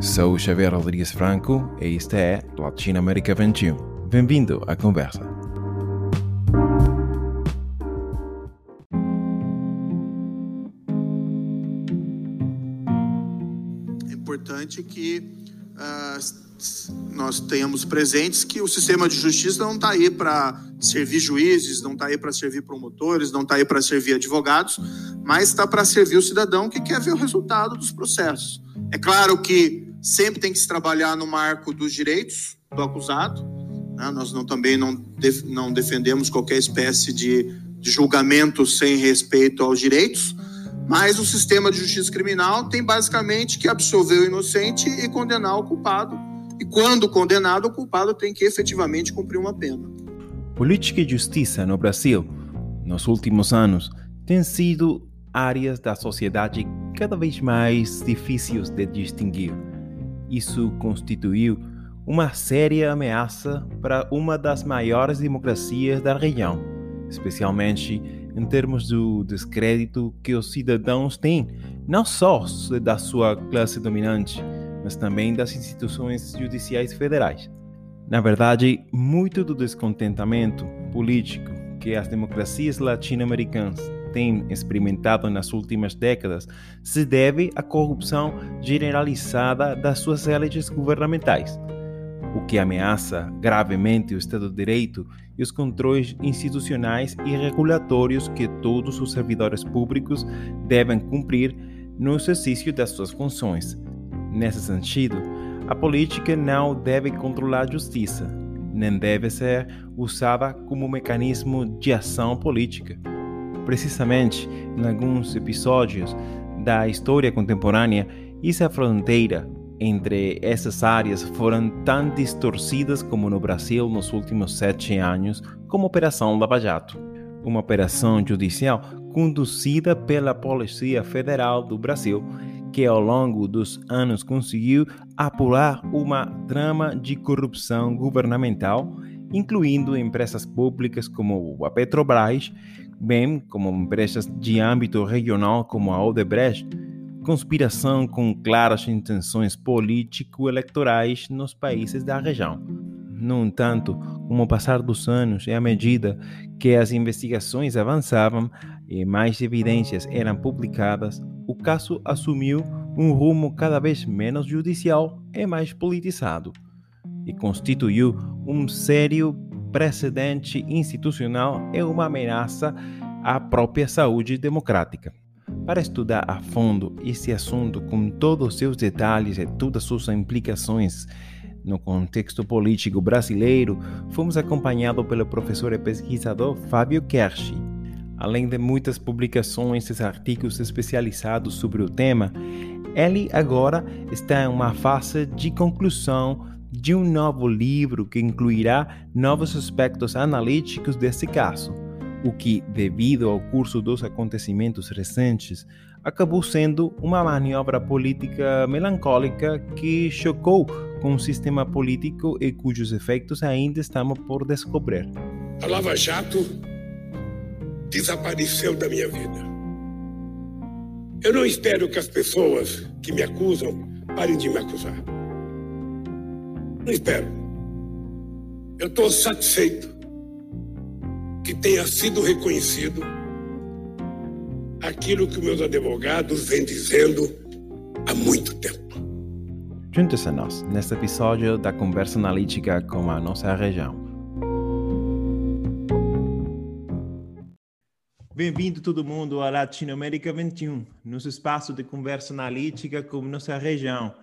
Sou Xavier Rodrigues Franco e esta é Latinoamérica 21. Bem-vindo à conversa. É importante que uh, nós tenhamos presentes que o sistema de justiça não está aí para servir juízes, não está aí para servir promotores, não está aí para servir advogados, mas está para servir o cidadão que quer ver o resultado dos processos. É claro que sempre tem que se trabalhar no marco dos direitos do acusado. Né? Nós não, também não, def, não defendemos qualquer espécie de, de julgamento sem respeito aos direitos, mas o sistema de justiça criminal tem basicamente que absolver o inocente e condenar o culpado. E quando condenado, o culpado tem que efetivamente cumprir uma pena. Política e justiça no Brasil, nos últimos anos, têm sido áreas da sociedade cada vez mais difíceis de distinguir. Isso constituiu uma séria ameaça para uma das maiores democracias da região, especialmente em termos do descrédito que os cidadãos têm, não só da sua classe dominante, mas também das instituições judiciais federais. Na verdade, muito do descontentamento político que as democracias latino-americanas têm experimentado nas últimas décadas se deve à corrupção generalizada das suas elites governamentais, o que ameaça gravemente o Estado de Direito e os controles institucionais e regulatórios que todos os servidores públicos devem cumprir no exercício das suas funções. Nesse sentido, a política não deve controlar a justiça, nem deve ser usada como mecanismo de ação política precisamente em alguns episódios da história contemporânea, essa fronteira entre essas áreas foram tão distorcidas como no Brasil nos últimos sete anos, como a Operação Lava Jato, uma operação judicial conduzida pela Polícia Federal do Brasil, que ao longo dos anos conseguiu apurar uma trama de corrupção governamental, incluindo empresas públicas como a Petrobras, bem como empresas de âmbito regional como a Odebrecht, conspiração com claras intenções político-eleitorais nos países da região. No entanto, com o passar dos anos e à medida que as investigações avançavam e mais evidências eram publicadas, o caso assumiu um rumo cada vez menos judicial e mais politizado, e constituiu um sério precedente institucional é uma ameaça à própria saúde democrática. Para estudar a fundo esse assunto com todos os seus detalhes e todas suas implicações no contexto político brasileiro, fomos acompanhados pelo professor e pesquisador Fábio Kershi. Além de muitas publicações e artigos especializados sobre o tema, ele agora está em uma fase de conclusão de um novo livro que incluirá novos aspectos analíticos desse caso, o que, devido ao curso dos acontecimentos recentes, acabou sendo uma maniobra política melancólica que chocou com o sistema político e cujos efeitos ainda estamos por descobrir. A Lava Jato desapareceu da minha vida. Eu não espero que as pessoas que me acusam parem de me acusar. Não espero. Eu estou satisfeito que tenha sido reconhecido aquilo que meus advogados vêm dizendo há muito tempo. Junte-se a nós neste episódio da conversa analítica com a nossa região. Bem-vindo todo mundo à Latinoamérica 21, nosso espaço de conversa analítica com nossa região.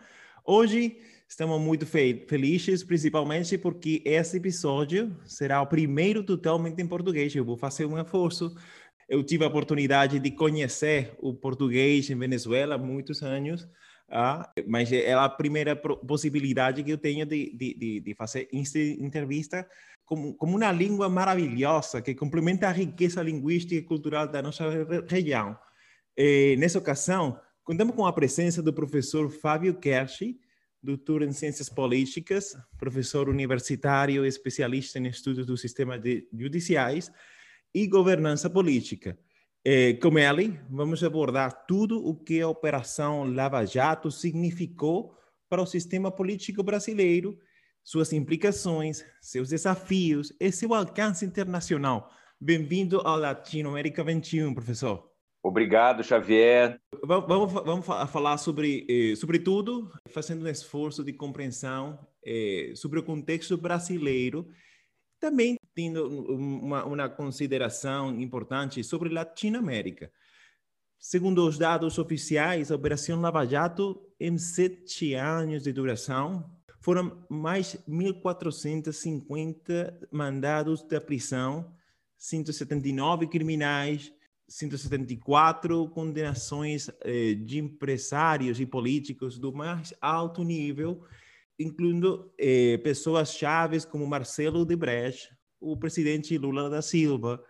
Hoje Estamos muito fe felizes, principalmente porque esse episódio será o primeiro totalmente em português. Eu vou fazer um esforço. Eu tive a oportunidade de conhecer o português em Venezuela há muitos anos, ah, mas é a primeira possibilidade que eu tenho de, de, de fazer entrevista como, como uma língua maravilhosa que complementa a riqueza linguística e cultural da nossa região. E, nessa ocasião, contamos com a presença do professor Fábio Kershi, doutor em Ciências Políticas, professor universitário especialista em estudos do sistema de judiciais e governança política. É, com ele, vamos abordar tudo o que a Operação Lava Jato significou para o sistema político brasileiro, suas implicações, seus desafios e seu alcance internacional. Bem-vindo ao Latinoamérica 21, professor. Obrigado, Xavier. Vamos, vamos falar sobre, eh, sobre tudo, fazendo um esforço de compreensão eh, sobre o contexto brasileiro, também tendo uma, uma consideração importante sobre Latinoamérica. Segundo os dados oficiais, a Operação Lava Jato, em sete anos de duração, foram mais 1.450 mandados de prisão, 179 criminais, 174 condenações eh, de empresários e políticos do mais alto nível, incluindo eh, pessoas chaves como Marcelo Debrecht, o presidente Lula da Silva,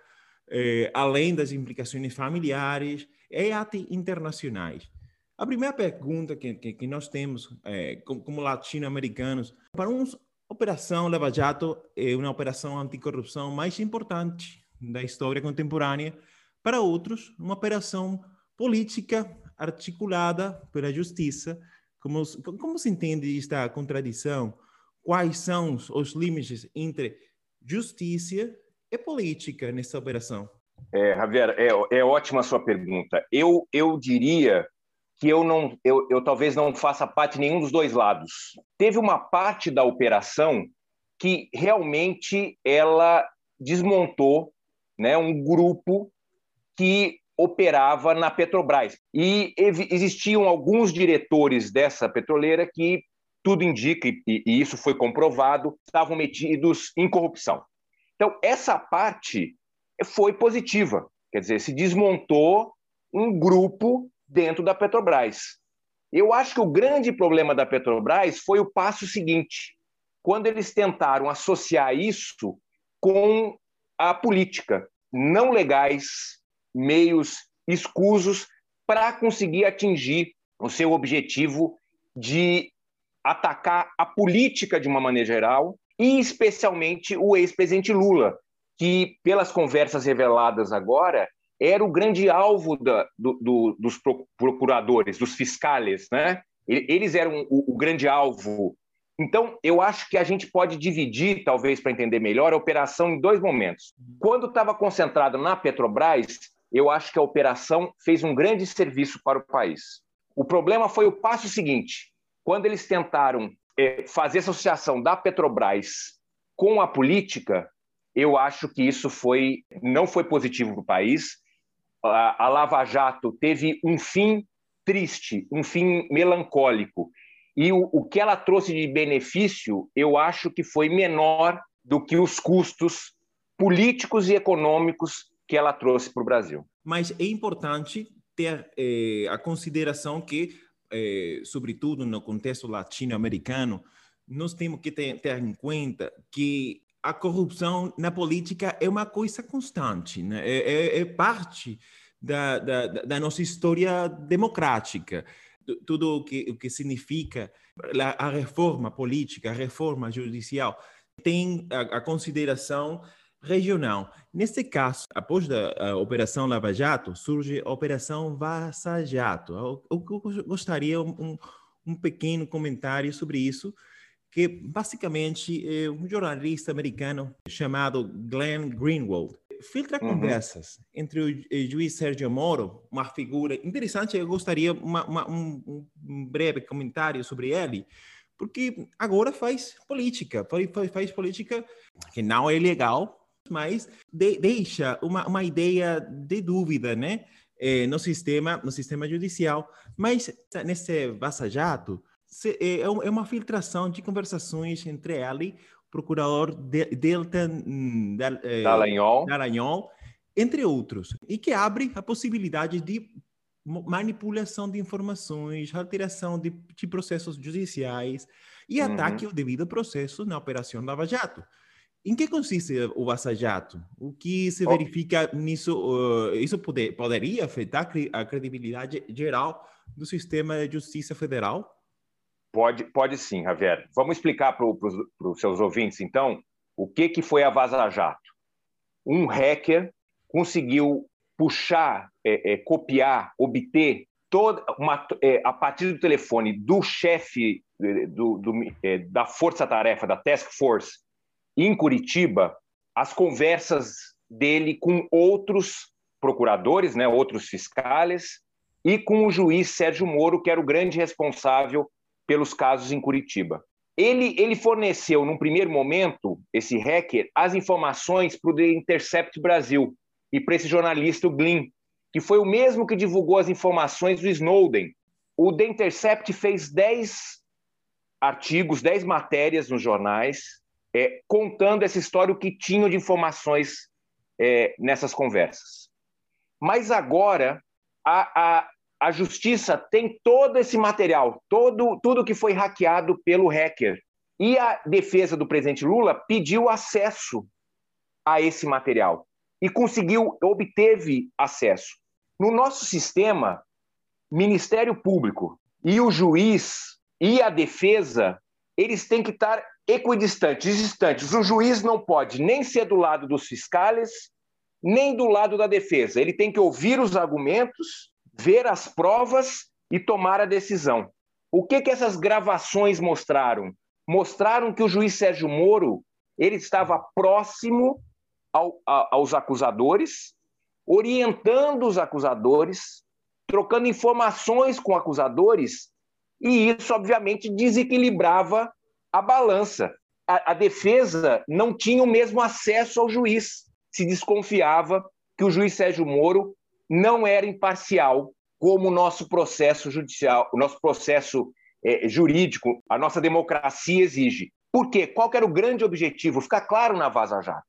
eh, além das implicações familiares e até internacionais. A primeira pergunta que, que, que nós temos eh, como, como latino-americanos, para uns, Operação Lava Jato é uma operação anticorrupção mais importante da história contemporânea, para outros, uma operação política articulada pela justiça. Como, como se entende esta contradição? Quais são os limites entre justiça e política nessa operação? É, Javier, é, é ótima a sua pergunta. Eu, eu diria que eu não, eu, eu talvez não faça parte nenhum dos dois lados. Teve uma parte da operação que realmente ela desmontou, né, um grupo que operava na Petrobras. E existiam alguns diretores dessa petroleira que, tudo indica, e, isso foi comprovado, estavam metidos em corrupção. Então, essa parte foi positiva, quer dizer, se desmontou um grupo dentro da Petrobras. Eu acho que o grande problema da Petrobras foi o passo seguinte, quando eles tentaram associar isso com a política, não legais, meios escusos para conseguir atingir o seu objetivo de atacar a política de uma maneira geral e especialmente o ex-presidente Lula, que pelas conversas reveladas agora era o grande alvo da, do, do, dos procuradores, dos fiscais, né? Eles eram o, o grande alvo. Então, eu acho que a gente pode dividir, talvez para entender melhor, a operação em dois momentos. Quando estava concentrado na Petrobras, eu acho que a operação fez um grande serviço para o país. O problema foi o passo seguinte: quando eles tentaram é, fazer essa associação da Petrobras com a política, eu acho que isso foi não foi positivo para o país. A, a Lava Jato teve um fim triste, um fim melancólico. E o, o que ela trouxe de benefício, eu acho que foi menor do que os custos políticos e econômicos que ela trouxe para o Brasil. Mas é importante ter eh, a consideração que, eh, sobretudo no contexto latino-americano, nós temos que ter, ter, em conta que a corrupção na política é uma coisa constante, né? é, é, é parte da, da, da, nossa história democrática. Tudo o que, o que significa a, reforma política, a reforma judicial, tem a, a consideração regional. Nesse caso, após a, a Operação Lava Jato, surge a Operação Vaza Jato. Eu, eu gostaria um, um pequeno comentário sobre isso, que basicamente é um jornalista americano chamado Glenn Greenwald filtra uhum. conversas entre o juiz Sérgio Moro, uma figura interessante, eu gostaria uma, uma, um, um breve comentário sobre ele, porque agora faz política, faz, faz política que não é legal, mas de, deixa uma, uma ideia de dúvida, né? É, no sistema no sistema judicial. Mas nesse vaza-jato, é, é uma filtração de conversações entre ele, procurador Deltan hum, é, Dallagnol. Dallagnol, entre outros, e que abre a possibilidade de manipulação de informações, alteração de, de processos judiciais e uhum. ataque ao devido processo na Operação Lava Jato. Em que consiste o Vaza Jato? O que se verifica nisso? Uh, isso poder, poderia afetar a credibilidade geral do sistema de justiça federal? Pode, pode sim, Javier. Vamos explicar para os seus ouvintes, então, o que, que foi a Vaza Jato. Um hacker conseguiu puxar, é, é, copiar, obter toda uma, é, a partir do telefone do chefe do, do, é, da Força-Tarefa, da Task Force, em Curitiba, as conversas dele com outros procuradores, né, outros fiscais, e com o juiz Sérgio Moro, que era o grande responsável pelos casos em Curitiba. Ele, ele forneceu, num primeiro momento, esse hacker, as informações para o The Intercept Brasil e para esse jornalista, o Glyn, que foi o mesmo que divulgou as informações do Snowden. O The Intercept fez 10 artigos, 10 matérias nos jornais, é, contando essa história, o que tinham de informações é, nessas conversas. Mas agora, a, a, a justiça tem todo esse material, todo, tudo que foi hackeado pelo hacker. E a defesa do presidente Lula pediu acesso a esse material e conseguiu, obteve acesso. No nosso sistema, Ministério Público e o juiz e a defesa, eles têm que estar equidistantes, distantes. O juiz não pode nem ser do lado dos fiscais, nem do lado da defesa. Ele tem que ouvir os argumentos ver as provas e tomar a decisão. O que, que essas gravações mostraram? Mostraram que o juiz Sérgio Moro ele estava próximo ao, a, aos acusadores, orientando os acusadores, trocando informações com acusadores, e isso, obviamente, desequilibrava a balança. A, a defesa não tinha o mesmo acesso ao juiz. Se desconfiava que o juiz Sérgio Moro não era imparcial como o nosso processo judicial, o nosso processo é, jurídico, a nossa democracia exige. Por quê? Qual era o grande objetivo? Ficar claro na Vaza Jato.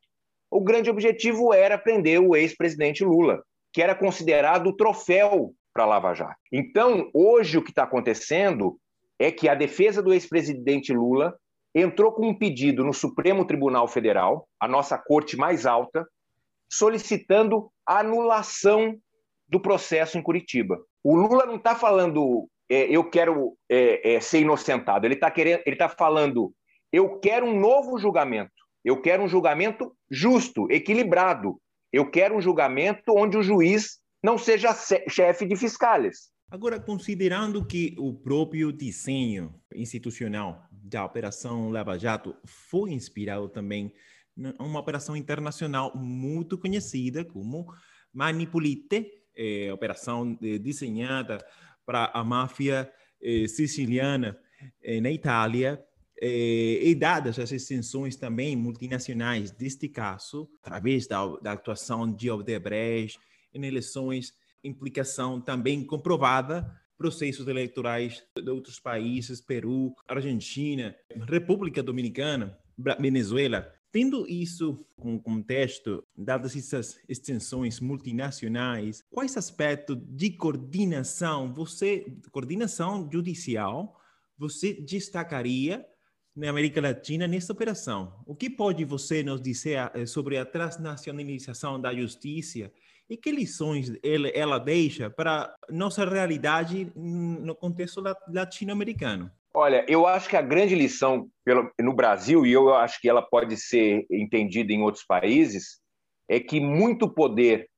O grande objetivo era prender o ex-presidente Lula, que era considerado o troféu para Lava Jato. Então, hoje o que está acontecendo é que a defesa do ex-presidente Lula entrou com um pedido no Supremo Tribunal Federal, a nossa corte mais alta, solicitando a anulação do processo em Curitiba. O Lula não está falando é, eu quero é, é, ser inocentado, ele está está falando eu quero um novo julgamento, eu quero um julgamento justo, equilibrado, eu quero um julgamento onde o juiz não seja chefe de fiscais. Agora, considerando que o próprio desenho institucional da Operação Lava Jato foi inspirado também em uma operação internacional muito conhecida como Manipulite, é, operação é, desenhada para a máfia é, siciliana na Itália, e dadas as extensões também multinacionais deste caso, através da, da atuação de Odebrecht em eleições, implicação também comprovada processos eleitorais de outros países, Peru, Argentina, República Dominicana, Venezuela, Tendo isso como contexto, dadas essas extensões multinacionais, quais aspectos de coordenação você, coordenação judicial, você destacaria na América Latina nessa operação? O que pode você nos dizer eh, sobre a transnacionalização da justiça e que lições ela, ela deixa para nossa realidade no contexto latino-americano? Olha, eu acho que a grande lição pelo, no Brasil, e eu acho que ela pode ser entendida em outros países, é que muito poder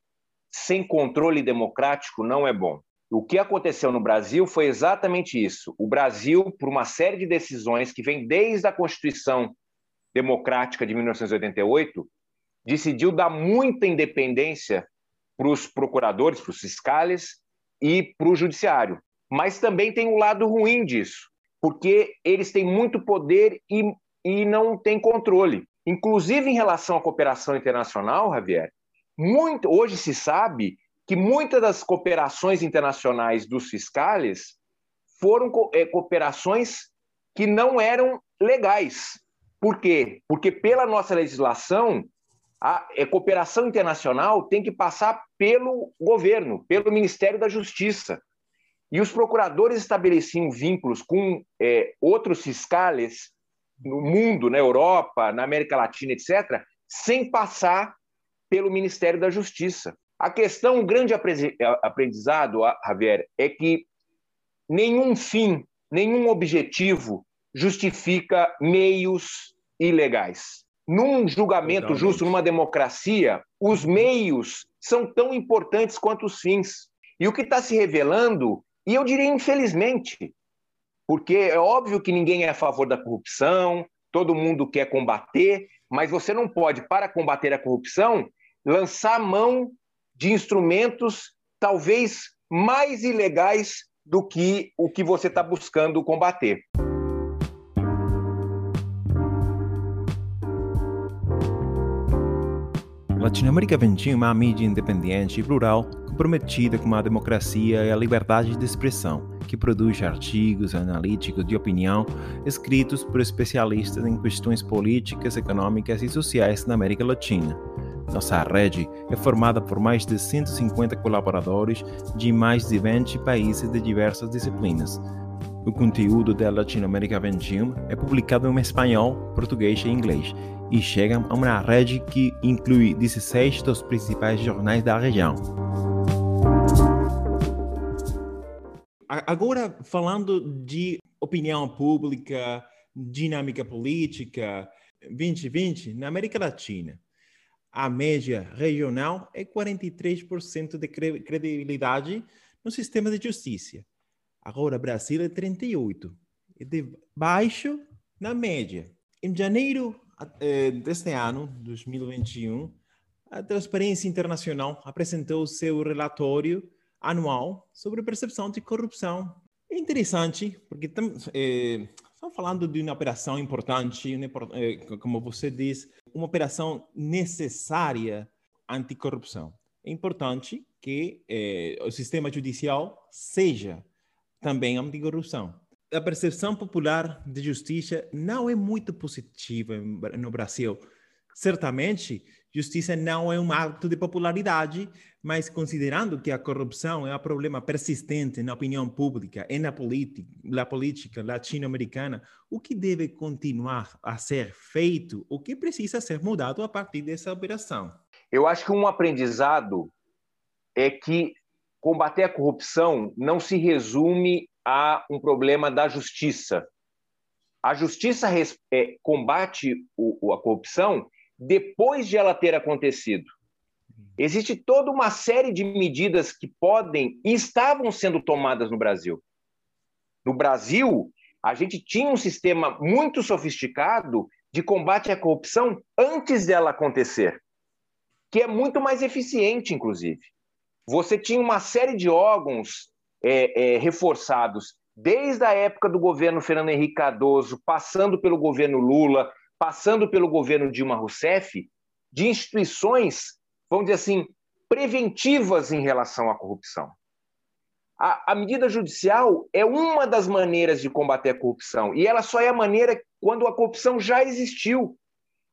sem controle democrático não é bom. O que aconteceu no Brasil foi exatamente isso. O Brasil, por uma série de decisões que vem desde a Constituição Democrática de 1988, decidiu dar muita independência para os procuradores, para os fiscais e para o judiciário. Mas também tem um lado ruim disso porque eles têm muito poder e, e não têm controle. Inclusive em relação à cooperação internacional, Javier, muito, hoje se sabe que muitas das cooperações internacionais dos fiscais foram é, cooperações que não eram legais. Por quê? Porque pela nossa legislação, a, a cooperação internacional tem que passar pelo governo, pelo Ministério da Justiça. E os procuradores estabeleciam vínculos com é, outros fiscais no mundo, na Europa, na América Latina, etc., sem passar pelo Ministério da Justiça. A questão, um grande aprendizado, Javier, é que nenhum fim, nenhum objetivo justifica meios ilegais. Num julgamento Totalmente. justo, numa democracia, os meios são tão importantes quanto os fins. E o que está se revelando e eu diria infelizmente, Porque é óbvio que ninguém é a favor da corrupção, todo mundo quer combater, mas você não pode, para combater a corrupção, lançar mão de instrumentos talvez mais ilegais do que o que você está buscando combater. Latinoamérica vem uma mídia independente e plural comprometida com a democracia e a liberdade de expressão, que produz artigos analíticos de opinião escritos por especialistas em questões políticas, econômicas e sociais na América Latina. Nossa rede é formada por mais de 150 colaboradores de mais de 20 países de diversas disciplinas. O conteúdo da Latinoamérica 21 é publicado em espanhol, português e inglês e chegam a uma rede que inclui 16 dos principais jornais da região. Agora, falando de opinião pública, dinâmica política, 2020, na América Latina, a média regional é 43% de credibilidade no sistema de justiça. Agora, Brasil é 38%, é de baixo na média. Em janeiro deste ano, 2021, a Transparência Internacional apresentou seu relatório anual sobre percepção de corrupção. É interessante, porque é, estamos falando de uma operação importante, é, como você diz, uma operação necessária anticorrupção. É importante que é, o sistema judicial seja também anticorrupção a percepção popular de justiça não é muito positiva no Brasil. Certamente, justiça não é um ato de popularidade, mas considerando que a corrupção é um problema persistente na opinião pública e na na política latino-americana, o que deve continuar a ser feito, o que precisa ser mudado a partir dessa operação? Eu acho que um aprendizado é que combater a corrupção não se resume a um problema da justiça. A justiça é, combate a corrupção depois de ela ter acontecido. Existe toda uma série de medidas que podem e estavam sendo tomadas no Brasil. No Brasil, a gente tinha um sistema muito sofisticado de combate à corrupção antes dela acontecer, que é muito mais eficiente, inclusive. Você tinha uma série de órgãos é, é, reforçados desde a época do governo Fernando Henrique Cardoso, passando pelo governo Lula, passando pelo governo Dilma Rousseff, de instituições, vamos dizer assim, preventivas em relação à corrupção. A, a, medida judicial é uma das maneiras de combater a corrupção, e ela só é a maneira quando a corrupção já existiu.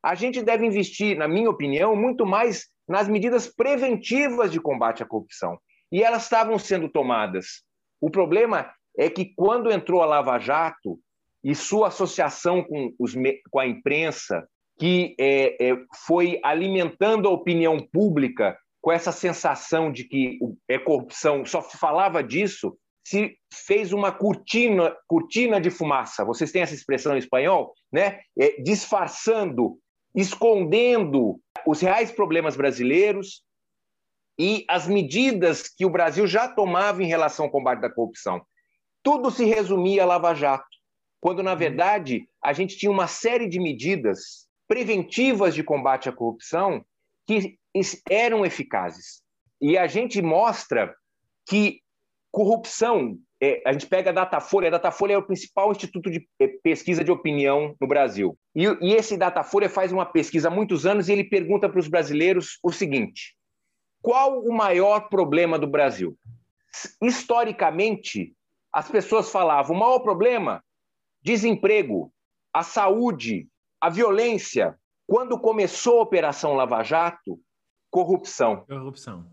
A gente deve investir, na minha opinião, muito mais nas medidas preventivas de combate à corrupção e elas estavam sendo tomadas. O problema é que quando entrou a Lava Jato e sua associação com, os, com a imprensa, que é, é, foi alimentando a opinião pública com essa sensação de que é corrupção, só se falava disso, se fez uma cortina, cortina de fumaça. Vocês têm essa expressão em espanhol, né? É, disfarçando, escondendo os reais problemas brasileiros, e as medidas que o Brasil já tomava em relação ao combate da corrupção. Tudo se resumia a Lava Jato, quando, na uhum. verdade, a gente tinha uma série de medidas preventivas de combate à corrupção que eram eficazes. E a gente mostra que corrupção, é, a gente pega a Datafolha, a Datafolha é o principal instituto de é, pesquisa de opinião no Brasil. E, e esse Datafolha faz uma pesquisa há muitos anos e ele pergunta para os brasileiros o seguinte: qual o maior problema do Brasil? Historicamente, as pessoas falavam: o maior problema, desemprego, a saúde, a violência. Quando começou a Operação Lava Jato, corrupção. Corrupção.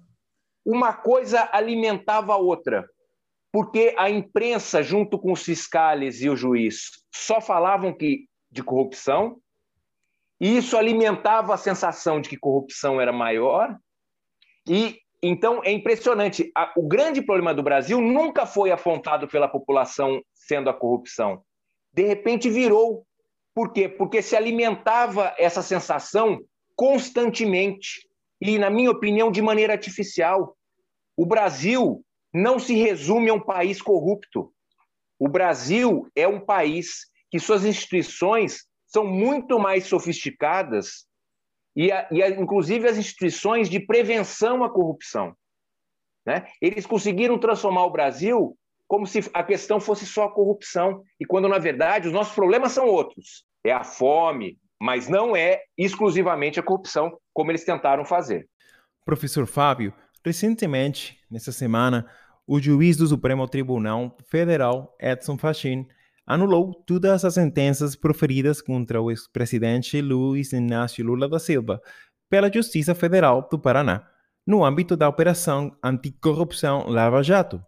Uma coisa alimentava a outra, porque a imprensa, junto com os fiscais e o juiz, só falavam que de corrupção, e isso alimentava a sensação de que corrupção era maior, e então é impressionante. o grande problema do Brasil nunca foi apontado pela população sendo a corrupção. De repente virou. Por quê? Porque se alimentava essa sensação constantemente e, na minha opinião, de maneira artificial. O Brasil não se resume a um país corrupto. O Brasil é um país que suas instituições são muito mais sofisticadas e, a, e a, inclusive as instituições de prevenção à corrupção. Né? Eles conseguiram transformar o Brasil como se a questão fosse só a corrupção, e quando, na verdade, os nossos problemas são outros. É a fome, mas não é exclusivamente a corrupção, como eles tentaram fazer. Professor Fábio, recentemente, nessa semana, o juiz do Supremo Tribunal Federal, Edson Fachin, anulou todas as sentenças proferidas contra o ex-presidente Luiz Inácio Lula da Silva pela Justiça Federal do Paraná, no âmbito da Operação Anticorrupção Lava Jato.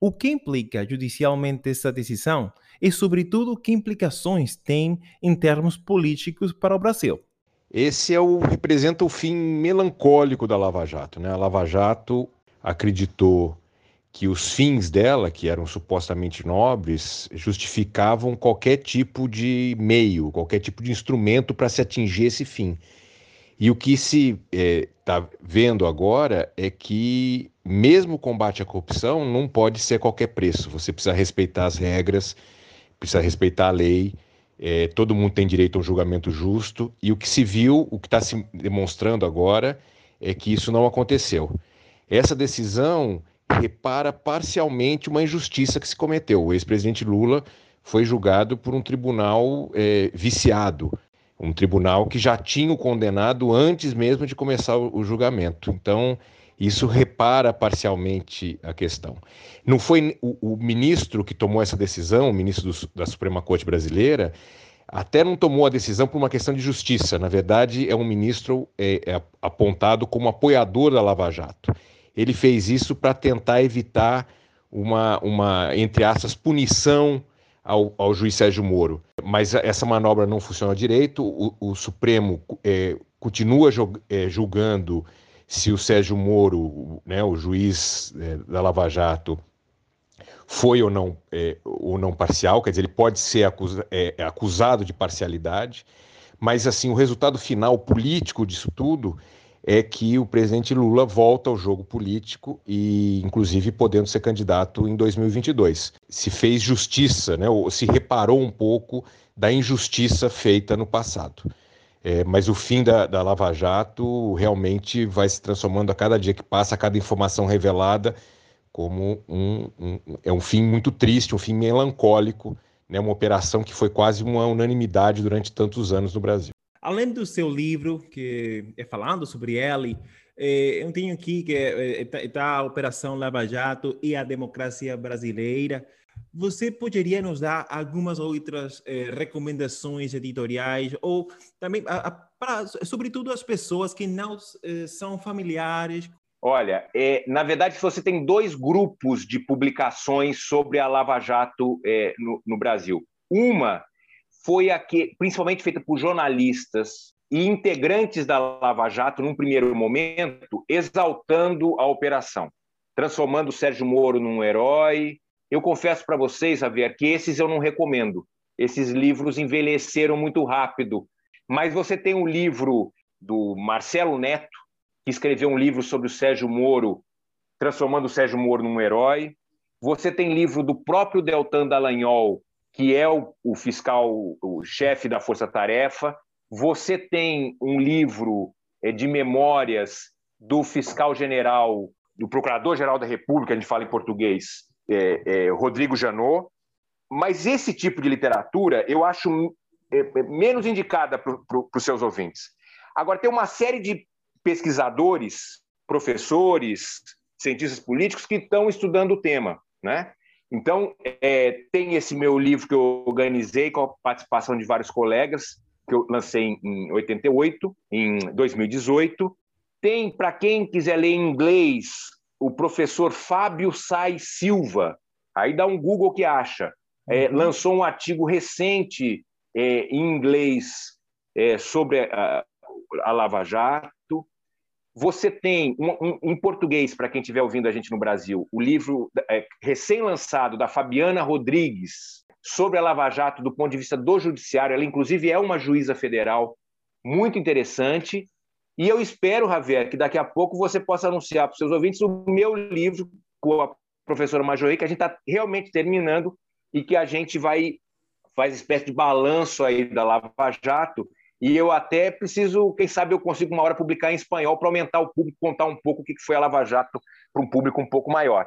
O que implica judicialmente essa decisão e, sobretudo, que implicações tem em termos políticos para o Brasil? Esse é o, representa o fim melancólico da Lava Jato. Né? A Lava Jato acreditou que os fins dela, que eram supostamente nobres, justificavam qualquer tipo de meio, qualquer tipo de instrumento para se atingir esse fim. E o que se está é, vendo agora é que, mesmo o combate à corrupção, não pode ser a qualquer preço. Você precisa respeitar as regras, precisa respeitar a lei, é, todo mundo tem direito a um julgamento justo. E o que se viu, o que está se demonstrando agora, é que isso não aconteceu. Essa decisão repara parcialmente uma injustiça que se cometeu. O ex-presidente Lula foi julgado por um tribunal é, viciado, um tribunal que já tinha o condenado antes mesmo de começar o, julgamento. Então, isso repara parcialmente a questão. Não foi o, o ministro que tomou essa decisão, o ministro do, da Suprema Corte Brasileira, até não tomou a decisão por uma questão de justiça. Na verdade, é um ministro é, é apontado como apoiador da Lava Jato. Ele fez isso para tentar evitar uma, uma, entre aspas, punição ao, ao juiz Sérgio Moro. Mas essa manobra não funciona direito, o, o Supremo é, continua é, julgando se o Sérgio Moro, né, o juiz é, da Lava Jato, foi ou não, é, ou não parcial, quer dizer, ele pode ser acusa, é, acusado de parcialidade, mas assim o resultado final político disso tudo é que o presidente Lula volta ao jogo político e, inclusive, podendo ser candidato em 2022. Se fez justiça, né, ou se reparou um pouco da injustiça feita no passado. É, mas o fim da, da Lava Jato realmente vai se transformando a cada dia que passa, a cada informação revelada, como um, um, é um fim muito triste, um fim melancólico, né, uma operação que foi quase uma unanimidade durante tantos anos no Brasil. Além do seu livro, que é falando sobre ele, é, eu tenho aqui que está é, é, tá a Operação Lava Jato e a democracia brasileira. Você poderia nos dar algumas outras eh, recomendações editoriais ou também, a, a, pra, sobretudo, as pessoas que não eh, são familiares? Olha, é, na verdade, você tem dois grupos de publicações sobre a Lava Jato é, no, no Brasil. Uma foi a que, principalmente feita por jornalistas e integrantes da Lava Jato, num primeiro momento, exaltando a operação, transformando o Sérgio Moro num herói, eu confesso para vocês, Javier, que esses eu não recomendo. Esses livros envelheceram muito rápido. Mas você tem um livro do Marcelo Neto, que escreveu um livro sobre o Sérgio Moro, transformando o Sérgio Moro num herói. Você tem livro do próprio Deltan Dallagnol, que é o, o fiscal, o chefe da Força Tarefa. Você tem um livro é, de memórias do fiscal general, do procurador-geral da República, a gente fala em português, é, é, Rodrigo Janot, mas esse tipo de literatura eu acho é, é menos indicada para os seus ouvintes. Agora, tem uma série de pesquisadores, professores, cientistas políticos que estão estudando o tema. Né? Então, é, tem esse meu livro que eu organizei com a participação de vários colegas, que eu lancei em 88, em 2018. Tem, para quem quiser ler em inglês, o professor Fábio Sai Silva, aí dá um Google que acha, é, uhum. lançou um artigo recente é, em inglês é, sobre a, a, Lava Jato. Você tem, um, um, em português, para quem estiver ouvindo a gente no Brasil, o livro é, recém-lançado da Fabiana Rodrigues sobre a Lava Jato do ponto de vista do judiciário. Ela, inclusive, é uma juíza federal muito interessante. E eu espero, Javier, que daqui a pouco você possa anunciar para os seus ouvintes o meu livro com a professora Majorei, que a gente está realmente terminando, e que a gente vai faz espécie de balanço aí da Lava Jato e eu até preciso, quem sabe eu consigo uma hora publicar em espanhol para aumentar o público, contar um pouco o que foi a Lava Jato para um público um pouco maior.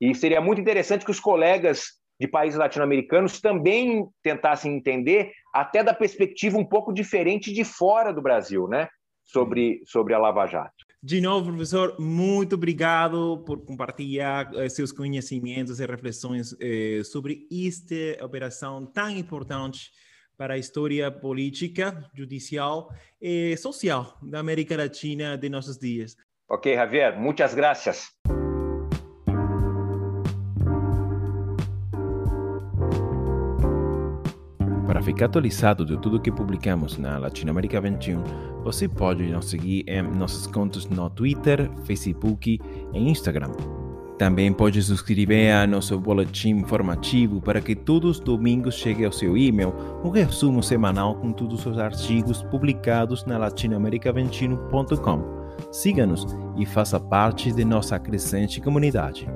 E seria muito interessante que os colegas de países latino-americanos também tentassem entender, até da perspectiva um pouco diferente de fora do Brasil, né? Sobre, sobre a Lava Jato. De novo, professor, muito obrigado por compartilhar eh, seus conhecimentos e reflexões eh, sobre esta operação tão importante para a história política, judicial e social da América Latina de nossos dias. Ok, Javier, muitas graças. Para ficar atualizado de tudo que publicamos na Latinoamérica 21, você pode nos seguir em nossos contas no Twitter, Facebook e Instagram. Também pode subscrever a nosso boletim informativo para que todos os domingos chegue ao seu e-mail um resumo semanal com todos os artigos publicados na latinoamerica21.com. Siga-nos e faça parte de nossa crescente comunidade.